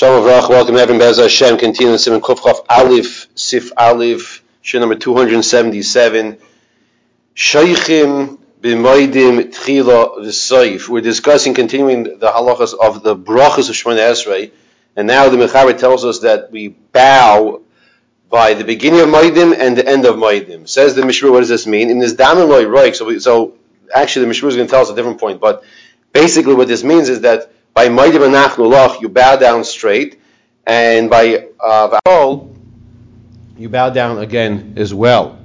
Shalom Avrach, welcome Evan Bez Hashem. Continuing Simon Kufchaf Aleph, Sif Aleph, Shir number 277. Shaykhim b'moidim tchila v'soif. We're discussing, continuing the halachas of the brachas of Shemona Esrei, and now the Mechaber tells us that we bow by the beginning of Moedim and the end of Moedim. Says the Mishnah, what does this mean? In this Dameloi Roik, so, so actually the Mishnah is going to tell us a different point, but basically what this means is that by Maidim Anachnu you bow down straight, and by uh, you bow down again as well.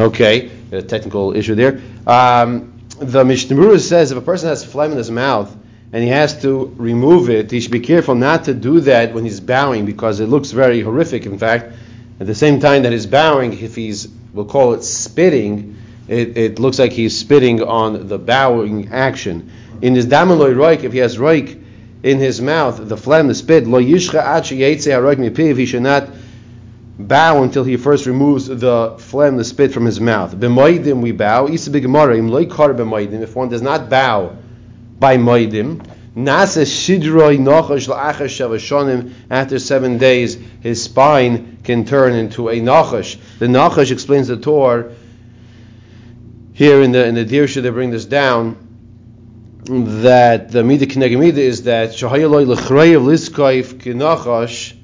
Okay, a technical issue there. Um, the Mishnah says if a person has phlegm in his mouth and he has to remove it, he should be careful not to do that when he's bowing because it looks very horrific. In fact, at the same time that he's bowing, if he's, we'll call it spitting, it, it looks like he's spitting on the bowing action. In his damaloi roik, if he has roik in his mouth, the phlegm, the spit, lo yishcha achi mipiv, he should not bow until he first removes the phlegm, the spit from his mouth. B'moidim we bow. Isa b'gemarim b'moidim. If one does not bow by moidim, nasa shidroi nochash la'achar shavashonim. After seven days, his spine can turn into a nachash. The nachash explains the Torah here in the in the Dirsha they bring this down that the Mida Kinegimida is that Shahayaloi Lechreyev Liskaif Kinachash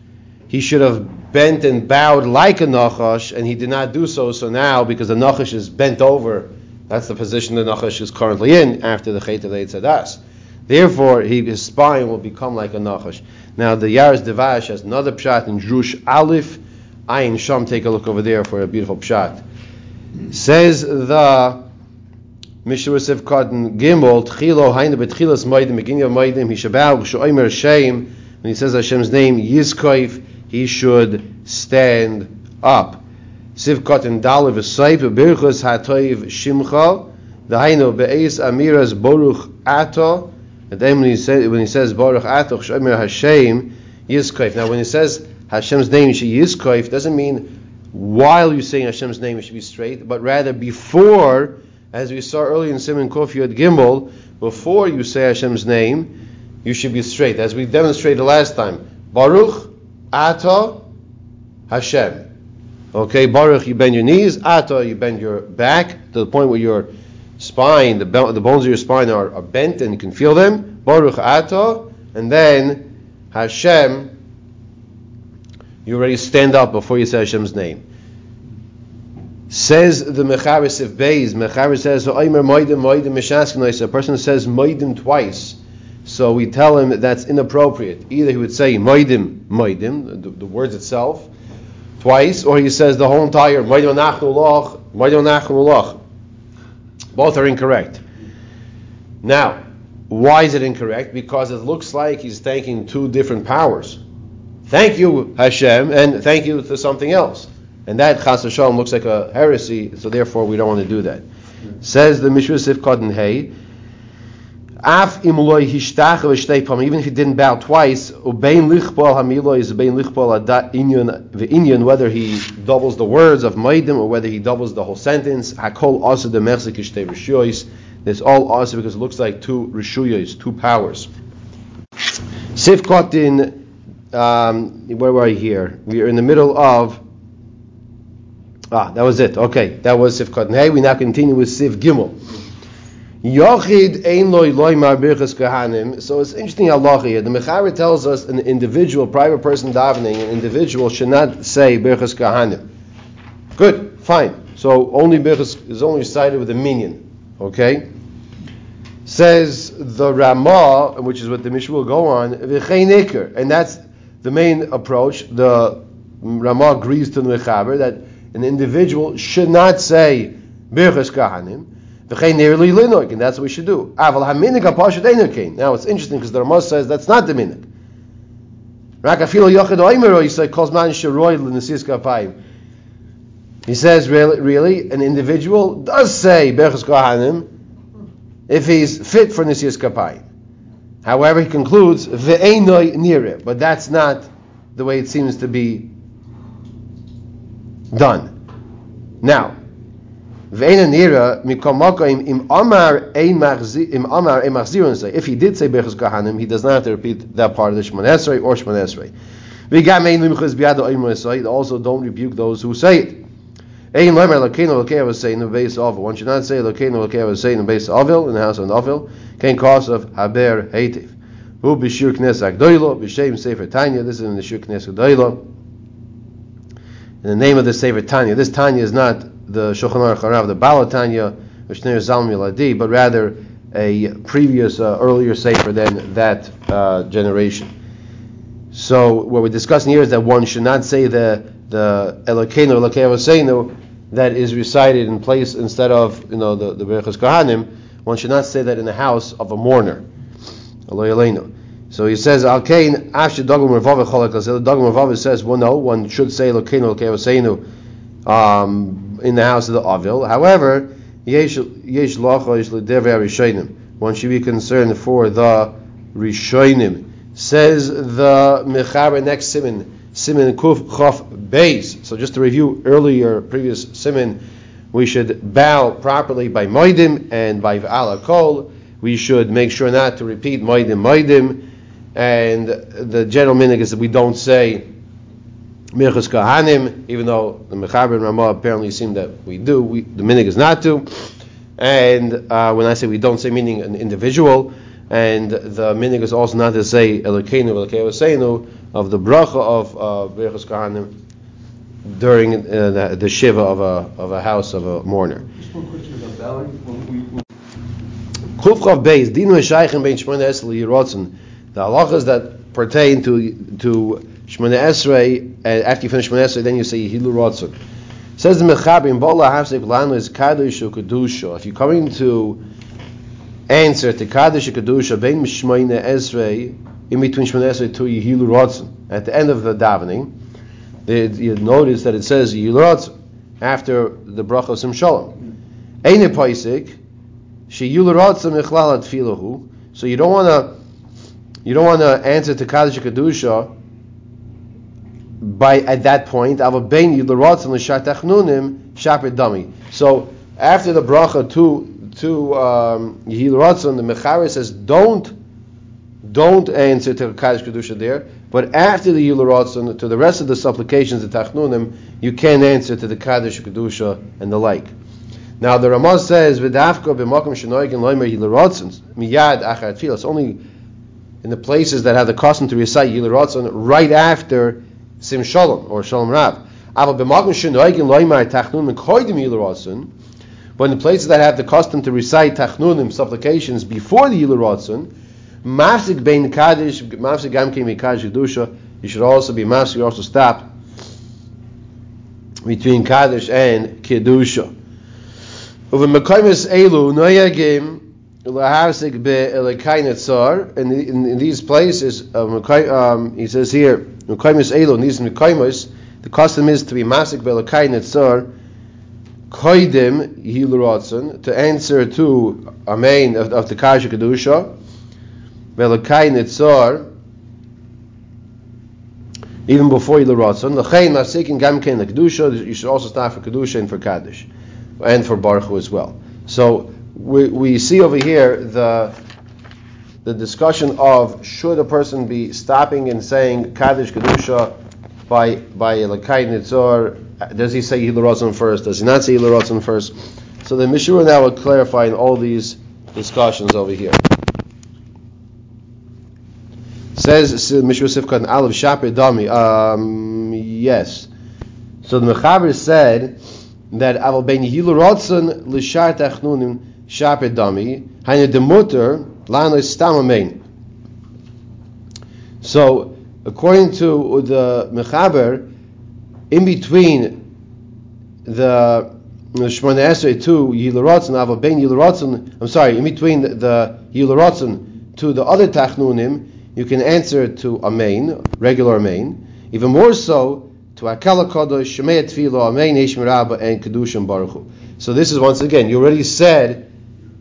he should have bent and bowed like a Nachash and he did not do so. So now because the Nachash is bent over that's the position the Nachash is currently in after the Chet of Eitzadas therefore he, his spine will become like a Nachash. Now the Yaaros Devash has another pshat in Drush Aleph. Ayin Sham take a look over there for a beautiful pshat. Says the Mishnah Sivkot Gimel Tchilo Hainu Betchilas Moedim beginning of Moedim He Shabbat Shoimer Shem. When he says Hashem's name Yizkoif he should stand up. Sivkot and Dalav V'Seif Birchus Hatoiv Shimcha the Hainu Be'ez Amiras Boruch Ato. And then when he says when he says Baruch Ato Shoimer Hashem Yizkoif. Now when he says Hashem's name you should Yizkoif doesn't mean while you're saying Hashem's name you should be straight but rather before as we saw earlier in Simon Kofi at Gimel, before you say Hashem's name, you should be straight, as we demonstrated last time. Baruch, Ata, Hashem. Okay, Baruch, you bend your knees, Ata, you bend your back to the point where your spine, the, the bones of your spine are, are bent and you can feel them. Baruch, Ata, and then Hashem, you already stand up before you say Hashem's name. Says the Mecharis of Beis, Mecharis says, Oimer Moidim Moidim Mishaskanoi. A person says Moidim twice, so we tell him that that's inappropriate. Either he would say Moidim Moidim, the, the words itself, twice, or he says the whole entire Moidim Nachnu Loch, Moidim Nachnu Loch. Both are incorrect. Now, why is it incorrect? Because it looks like he's thanking two different powers. Thank you, Hashem, and thank you to something else. And that chas v'shalom looks like a heresy, so therefore we don't want to do that. Says the Mishnah Sif Kodin Hey, Af imuloi hishtach v'shtei even if he didn't bow twice, ubein lichbal hamilo is ubein lichbal inyan v'inyan, whether he doubles the words of maidim or whether he doubles the whole sentence, hakol also the mechzik ishtei rishuyos, This all also because it looks like two rishuyos, two powers. Sif Kotin, um, where were I here? We are in the middle of Ah, that was it. Okay, that was Sif Katan Hey. We now continue with Sif Gimel. Yochid ein loy loy mar birchas kahanim. So it's interesting halacha here. The Mechaber tells us an individual, private person davening, an individual should not say birchas kahanim. Good, fine. So only birchas is only recited with a minyan. Okay. Says the Ramah, which is what the Mishnah will go on, and that's the main approach. The Ramah agrees to the Mechaber that an individual should not say Birchas Kahanim, and that's what we should do. Now it's interesting because the Ramah says that's not the minik. He says, really, really, an individual does say Berchas Kahanim if he's fit for Nisiyas Kapayim. However, he concludes, Ve'enoi nire, but that's not the way it seems to be done. Now, Ve'ena nira mikomoko im amar ein im amar ein machzirun say. If he did say Berchus Kahanim, he does not have to repeat that part of the Shemon Esrei or Shemon Esrei. Also, don't rebuke those who say it. One should not say saying in the base Avil in the house of Avil. Can cause of haber heitiv. Who b'shir knes agdoilo b'shem sefer Tanya. This is in the shir knes agdoilo. In the name of the sefer Tanya. This Tanya is not the Shulchan Aruch Harav, the Balatanya, Vishner Zalmi Ladi, but rather a previous, uh, earlier Sefer than that uh, generation. So what we're discussing here is that one should not say the the Elokeinu Elokeinu that is recited in place instead of you know the the Berachos Kohanim. One should not say that in the house of a mourner. So he says, Alkein After Dagul Mervavah The Dagul Mervavah says, well, no, one should say Elokeinu Elokeinu um, in the house of the Avil. However, yesh yesh rishonim. One should be concerned for the rishonim. Says the mechaber next simin, simin kuf chof beis. So just to review earlier previous simin, we should bow properly by moidim and by ala kol. We should make sure not to repeat moidim moidim. And the general minig is that we don't say Birchas Kahanim, even though the Mechaber and Ramah apparently seem that we do, we, the minig is not to. And uh, when I say we don't say meaning an individual, and the minig is also not to say Elokeinu, Elokeinu of the bracha of uh, Birchas Kahanim during uh, the, the, shiva of a, of a house of a mourner. Just one question about bowing. Kufchav Beis, Dinu Shaychen Ben Shmona Esel Yirotzen, the halachas that pertain to to Shmona Esrei, and after you finish Shmona Esrei, then you say Yehilu Rotzon. Says the Mechaber in Bola Hafsek Lanu is Kadosh Kedusha. If you're coming to answer to Kadosh Kedusha, Ben Shmona Esrei, in between Shmona Esrei to Yehilu Rotzon, at the end of the davening, you notice that it says Yehilu Rotzon after the bracha of Sim Shalom. Eine Paisik, Sheyilu Rotzon Mechlalat Filahu. So you don't want to you don't want to answer to Kaddish Kedusha by at that point, So after the bracha to to um, the Mechaber says don't don't answer to Kaddish Kedusha there, but after the Yehil to the rest of the supplications of Tachnunim, you can answer to the Kaddish Kedusha and the like. Now the Ramah says v'dafka b'makom shenoigin loimer Yehil miyad achar It's only in the places that have the custom to recite Yehil right after Sim Shalom or Shalom Rav. But in the places that have the custom to recite Tachnunim supplications before the Yilaratsun, Mafsik Bein Kaddish, Mafsik Gam Kim Kaddish you should also be Mafsik, also stop between Kaddish and Kedusha. Over Mekaimis Elu, Noyagim, Lahavsik Be in, in, in these places, um, um, he says here, Mekaimus Elo, these Mekaimus, the custom is to be Masik Belakai Netzar, Koidim Hiluratson, to answer to Amen of, of the Kasha Kedusha, Belakai Netzar, even before Yiluratson. L'chein Masikin Gamkein the Kedusha, you should also start for Kedusha and for Kaddish, and for Baruch as well. So we, we see over here the the discussion of should a person be stopping and saying Kaddish Kedusha by by Lakai Nitzor, does he say Hilarotzon first? Does he not say Hilarotzon first? So the Mishnah now will clarify in all these discussions over here. Says Mishnah Sifkat Aleph Shaper Dami. Um, yes. So the Mechaber said that Aval Ben Hilarotzon Lishar Tachnunim Dami Demuter so, according to the Mechaber, in between the Shemona Esrei to Yilarotzen, Ava Ben Yilarotzen, I'm sorry, in between the, Yilarotzen to the other Tachnunim, you can answer to Amen, regular Amen. Even more so, to Akala Kodosh, Shemei Tfilo, Amen, Heshim Rabba, and Kedushim Baruch So this is once again, you already said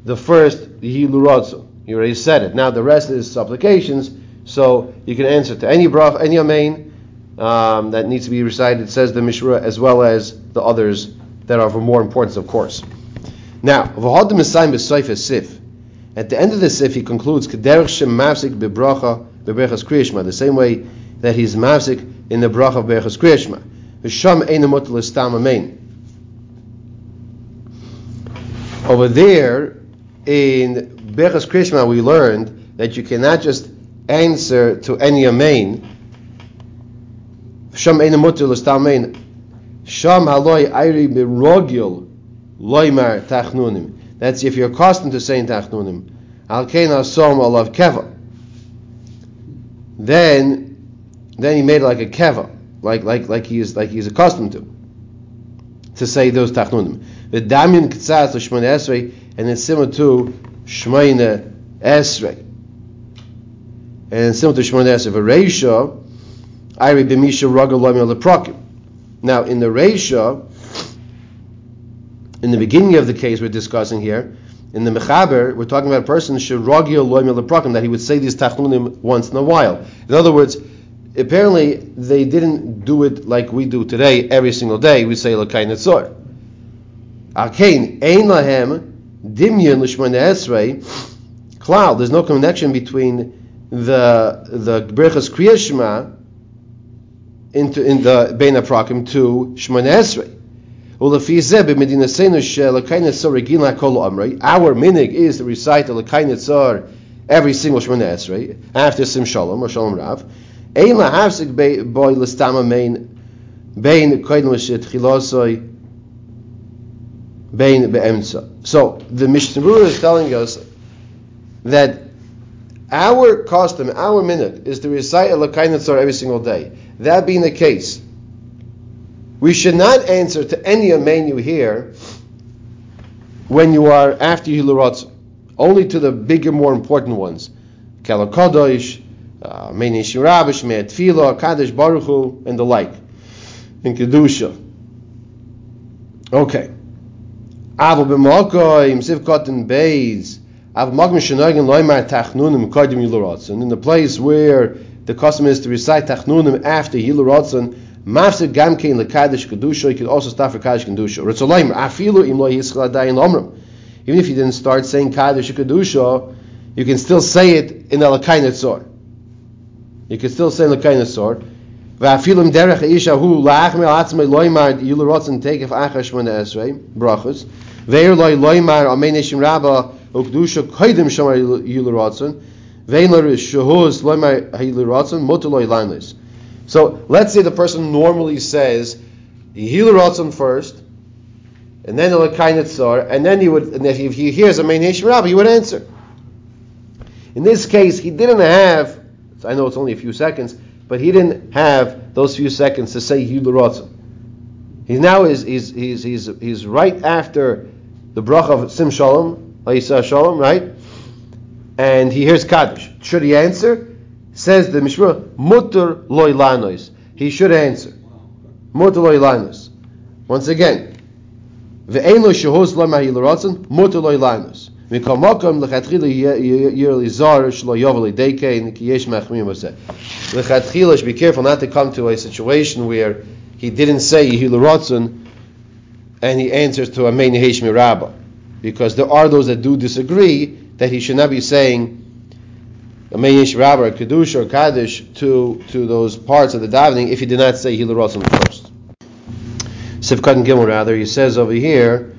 the first Yilarotzen. You already said it. Now the rest is supplications, so you can answer to any brach, any amen um, that needs to be recited. It says the Mishnah as well as the others that are of more importance, of course. Now, sif. At the end of the sif, he concludes kederech shem mafsik bebracha bebrechas kriyishma, the same way that he's mafsik in the bracha of bebrechas kriyishma. V'sham ein amot l'stam amen. Over there, in Berachas Krishma, we learned that you cannot just answer to any amen. Sham ein amot l'stam. Sham haloi ayri birogil loimar tachnunim. That's if you're accustomed to saying tachnunim. Al kein asom alav keva. Then, then he made like a keva, like like like he is like he's accustomed to, to say those tachnunim. The damin ktsas l'shmon esrei, and it's similar to shmone esrei, and it's similar to shmon esrei. V'reisha, ayri b'misha ragel loimar leprokim. Now, in the Reisha, in the beginning of the case we're discussing here, in the Mechaber, we're talking about a person shiragil loymil leprakim that he would say these tachnunim once in a while. In other words, apparently they didn't do it like we do today every single day. We say lakai netzor. Arkain ein lahem dimyon l'shmona esrei klal. There's no connection between the the berachas kriyashma into in the Bein Aprakim to Shemona Esrei. Our minig is to recite the Lekain Tzar every single Shemona Esrei after Sim Shalom or Shalom Rav. Ein listama main bein bein be'emtza. So the Mishnah is telling us that our custom, our minute, is to recite a Lekain every single day. That being the case, we should not answer to any amen you hear when you are after Hilurotz, only to the bigger, more important ones. Kalakodosh, uh, Meinish Rabish, Me'et Tfilo, Kadesh Baruch Hu, and the like. In Kedusha. Okay. Aval b'mokoim, sivkot and beis, aval magim shenogin loymar tachnunim kodim Hilurotz. And in the place where the custom is to recite Tachnunim after Hilu Ratzon. Mafsir Gamkein Lekadish Kedusha. You could also start for Kaddish Kedusha. Ritzolaim Afilu Im Lo Yisrael Adayin Omrim. Even if you didn't start saying Kaddish Kedusha, you can still say it in the Lakai Netzor. You can still say Lakai Netzor. Va'afilim derech isha loymar amei neshim rabba ukdusha so let's say the person normally says Hilu first, and then Elakainatzar, and then he would, and if he hears a main Rabbi, he would answer. In this case, he didn't have, I know it's only a few seconds, but he didn't have those few seconds to say Hilu He now is he's, he's, he's, he's right after the bracha of Sim Shalom, Shalom, right? and he hears Kaddish. Should he answer? Says the Mishnah, Mutter loy lanois. He should answer. Mutter loy lanois. Once again, ve'ein lo shehos lo mahi l'ratzon, mutter lechatchila yerli zar shlo yovali dekein ki yesh machmim oseh. Lechatchila be careful not to come to a situation where he didn't say yehi l'ratzon and he answers to a main heshmi rabbah. Because there are those that do disagree that he should not be saying Ameyish Rabba or Kedusha or Kaddish to, to those parts of the davening if he did not say Hilu Rotzim first. Sivkat and Gimel rather, he says over here,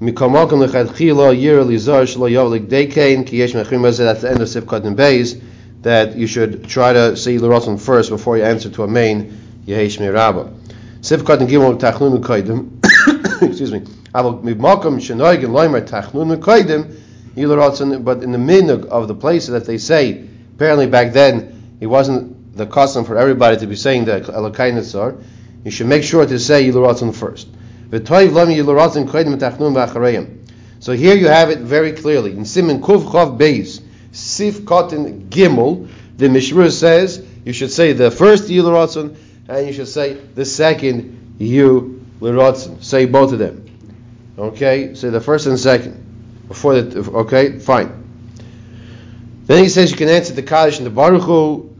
Mikamalkam lechatchila yir lizar shlo yavlik dekein ki yesh mechrim at the end of Sivkat and Beis that you should try to say Hilu Rotzim first before you answer to a main Yehesh Rabba. Sivkat and Gimel tachnun mekaydim, excuse me, Aval mimakam shenoig and loimer tachnun mekaydim but in the minug of the place that they say, apparently back then it wasn't the custom for everybody to be saying the Elokainisar. You should make sure to say Yiluratun first. So here you have it very clearly. In Simon Kuv Chav Beis, Sif Kotin Gimel, the Mishmur says you should say the first Yiluratun and you should say the second Yiluratun. Say both of them. Okay? Say the first and second before that. Okay, fine. Then he says you can answer the Kaddish and the Baruch Hu,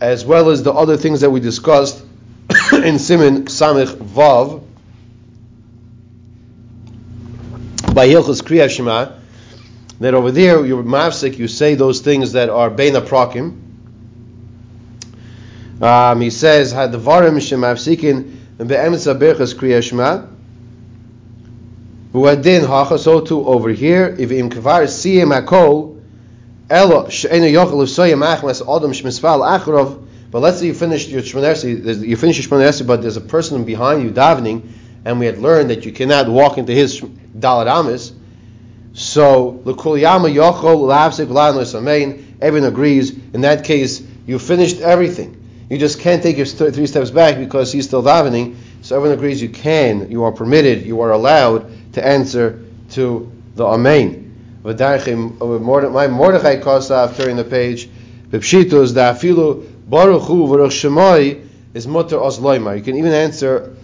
as well as the other things that we discussed in Simon Samich Vav. by Hilchus Kriya Shema, that over there you're you say those things that are beina prakim. Um, he says, "Hadvarim shemafsikin be'emetza berchas Kriya Shema." Huadin hacha so too over here. If im kvar siyem hakol, elo she'enu yochel usoyim achmas adam shmisfal achrov. But let's say you finished your Shmonersi, you finished your Shmonersi, but there's a person behind you davening, and we had learned that you cannot walk into his Amis. So, l'kul yama yochol lavsik amein. Everyone agrees. In that case, you finished everything. You just can't take your st- three steps back because he's still davening. So everyone agrees you can, you are permitted, you are allowed to answer to the amein. Uh, my Mordechai Kosaf turning the page. Bepshitos da afilu baruch hu shemai is mutter os loimar. You can even answer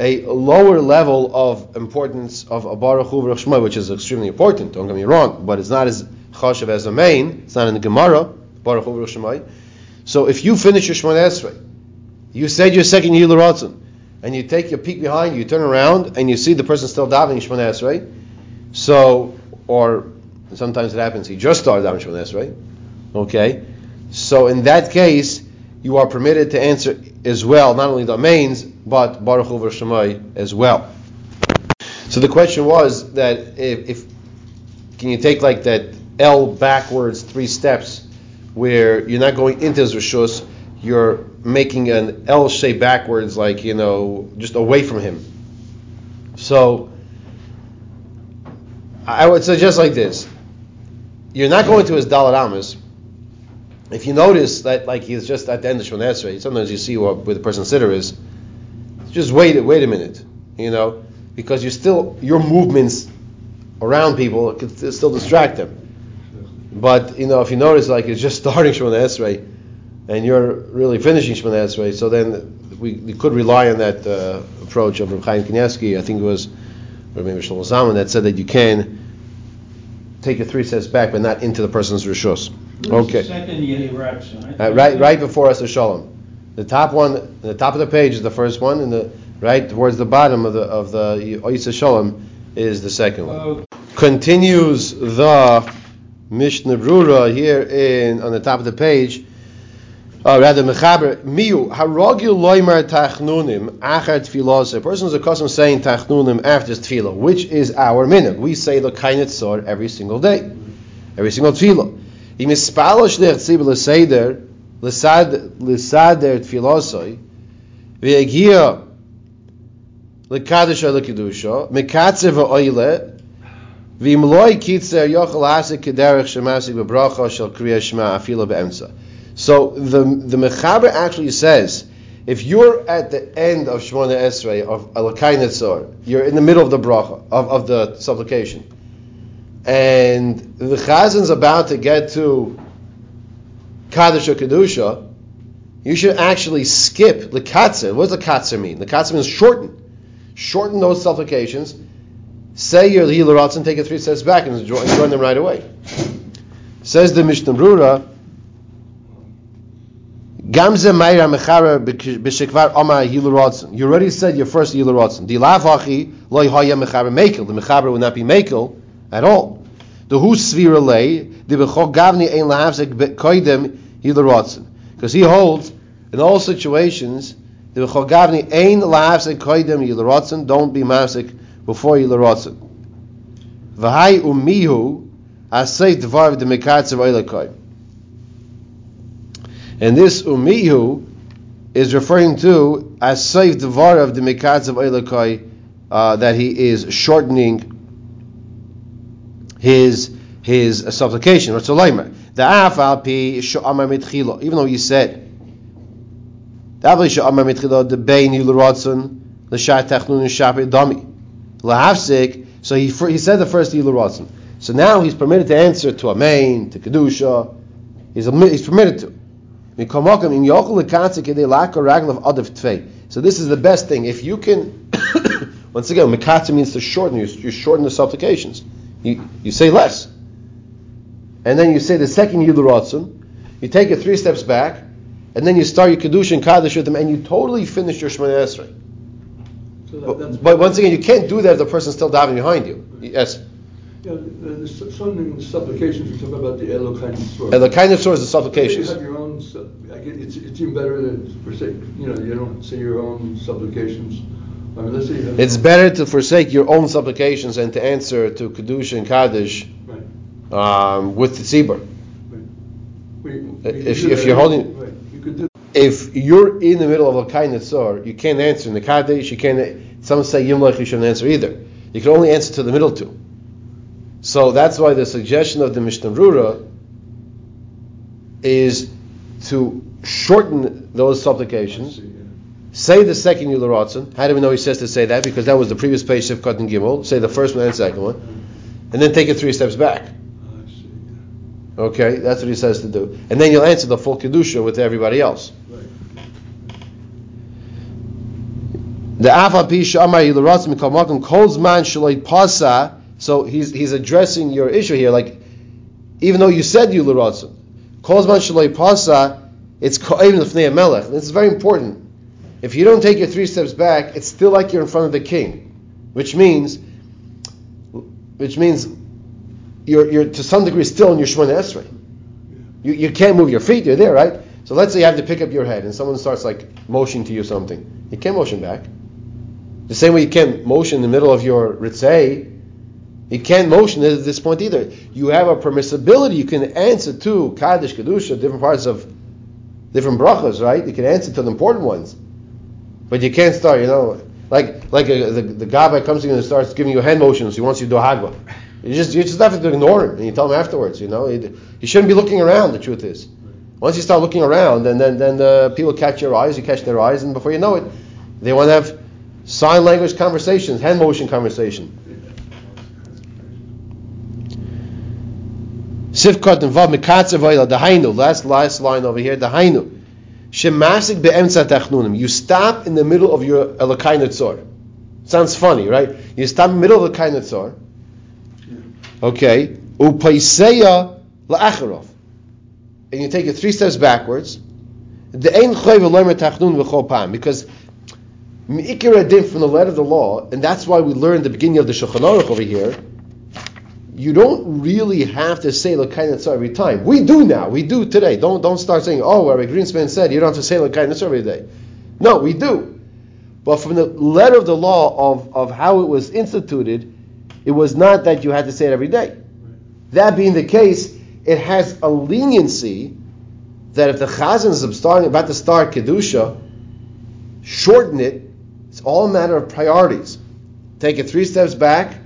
a lower level of importance of a Baruch Hu Baruch which is extremely important. Don't get me wrong, but it's not as chashav as a main. It's not in the Gemara Baruch Hu Baruch. So if you finish your Shemona Esrei, you said your second Yil Ratzon, and you take your peek behind you, turn around and you see the person still davening Shemona Esrei. So, or sometimes it happens he just started davening Shemona Esrei. Okay, so in that case, you are permitted to answer as well, not only the mains, but Baruch Hu Shemai as well. So the question was that if, if can you take like that L backwards three steps, where you're not going into his rishus, you're making an L shape backwards, like you know, just away from him. So I would suggest like this: you're not going to his Dalit. If you notice that, like he's just at the end of Shemon sometimes you see where, where the person's sitter is. Just wait, wait a minute, you know, because you still your movements around people could still distract them. But you know, if you notice, like it's just starting Shemon Esrei, and you're really finishing Shemon Esrei, so then we, we could rely on that uh, approach of Rav Chaim Kanievsky. I think it was Rabbi Shlomo Zalman that said that you can take your three steps back, but not into the person's rishus. Okay. Second Yehi Uh, right, right before us is Shalom. The top one, the top of the page is the first one, and the right towards the bottom of the of the Shalom is the second one. Oh, Continues the Mishnah Brura here in on the top of the page. Uh, rather, mechaber miu harogil loimer tachnunim achar tfilos. A person is accustomed to saying tachnunim after tefillah, which is our minhag. We say the kainet sor every single day, every single ispalo shlech tzibur l'seder l'sad l'sader tfilosoi v'yagia l'kadisha l'kedusha mekatzer v'oile So the the mechaber actually says, if you're at the end of Shemona Esrei of Alakai Netzor, you're in the middle of the bracha of, of the supplication, and the Chazan's about to get to Kaddish or Kedusha, you should actually skip the Katzer. What does the Katzer mean? The Katzer means shorten. Shorten those supplications. Say your Hilaratz and take it three steps back and join, join them right away. Says the Mishnah Brura, Gamze Meira Mechara B'Shekvar Oma Hilaratz. You already said your first Hilaratz. Di Lav Hachi Loi Haya Mechara Mekel. The Mechara would not be Mekel at all. The Hu Svira Lei, the Bechok Gavni Ein Lahavzek Koidem Hilaratz. Because he holds, in all situations, the Bechok Gavni Ein Lahavzek Koidem Hilaratz. Don't be Mavzek before Hilaratz. V'hai Umihu Asay Dvar the Mekatzav Eilakoy. And this umihu is referring to as saif devar of the mikatz of uh, that he is shortening his his uh, supplication. Ratzolaimer. The afal pi sha'amar mitchilo. Even though he said, the afal sha'amar mitchilo the bein yiluratzon l'shat technun shapi dami lahafsik. So he he said the first yiluratzon. So now he's permitted to answer to a main to kedusha. He's, he's permitted to. So this is the best thing. If you can, once again, mikatza means to shorten. You, you shorten the supplications. You, you say less, and then you say the second yiduratzon. You take it three steps back, and then you start your kedusha and kaddish with them, and you totally finish your shemona esrei. So that- But, once again, you can't do that if the person's still davening behind you. Yes. Yeah, there's some the supplications we talk about the Elokai Nitzor. And the kind of source is the You have your own, I get, it's, it's even better than forsake, you know, you don't say your own supplications. I mean, let's say you have. It's better to forsake your own supplications and to answer to Kedusha and Kaddish Right, um, with the tzibur. right. We- we If- if you're holding- Right, you could do, If you're in the middle of a kind of tzor, you can't answer in the Kaddish, you can't, some say Yimlech, you shouldn't answer either. You can only answer to the middle two. So that's why the suggestion of the Mishnah Brura is to shorten those supplications, see, yeah. say the second Yularatzen. How do we know he says to say that? Because that was the previous page, Sifkat and Gimel. Say the first one and second one. And then take it three steps back. Okay? That's what he says to do. And then you'll answer the full Kedusha with everybody else. Right. Shaloi Pasa. So he's he's addressing your issue here. Like, even though you said Yilaratz, Kol Zman Shaloi Pasa, it's even the Melech. This is very important. If you don't take your three steps back, it's still like you're in front of the king, which means, which means, you're you're to some degree still in your Shemona Esrei. You, you can't move your feet. You're there, right? So let's say you have to pick up your head and someone starts like motioning to you something. You can't motion back. The same way you can't motion in the middle of your ritzay, you can't motion at this point either. You have a permissibility. You can answer to Kaddish, Kedusha, different parts of different brachas, right? You can answer to the important ones. But you can't start, you know, like like a, the, the guy comes to you and starts giving you hand motions. He wants you to do hagba. You just you just have to ignore him and you tell him afterwards. You know, you shouldn't be looking around. The truth is, once you start looking around, and then then uh, people catch your eyes, you catch their eyes, and before you know it, they want to have sign language conversations, hand motion conversation. Sifkat and vav dahainu. Last last line over here dahainu. Shemasik. You stop in the middle of your elakai netzor. Sounds funny, right? You stop in the middle of the kind netzor. Okay. Upaiseya la'acharov. And you take it three steps backwards. The ein choy v'loimer tachnun v'chol pam. Because Mikir Adin from the letter of the law, and that's why we learned the beginning of the Shulchan Aruch over here. You don't really have to say Lakai Netzar every time. We do now. We do today. Don't don't start saying, oh, Rabbi Greenspan said you don't have to say Lakai Netzar every day. No, we do. But from the letter of the law of, of how it was instituted, it was not that you had to say it every day. That being the case, it has a leniency that if the chazan is about to start kedusha, shorten it. It's all a matter of priorities. Take it three steps back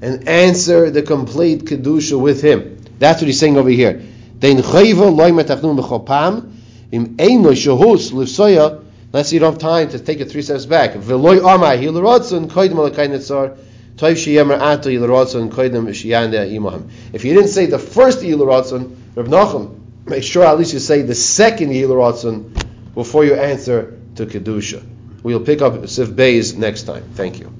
and answer the complete kedusha with him. That's what he's saying over here. Say you don't have time to take it three steps back. If you didn't say the first hilaratzon, Reb Nachum, make sure at least you say the second hilaratzon before you answer to kedusha. We'll pick up Sif Bays next time. Thank you.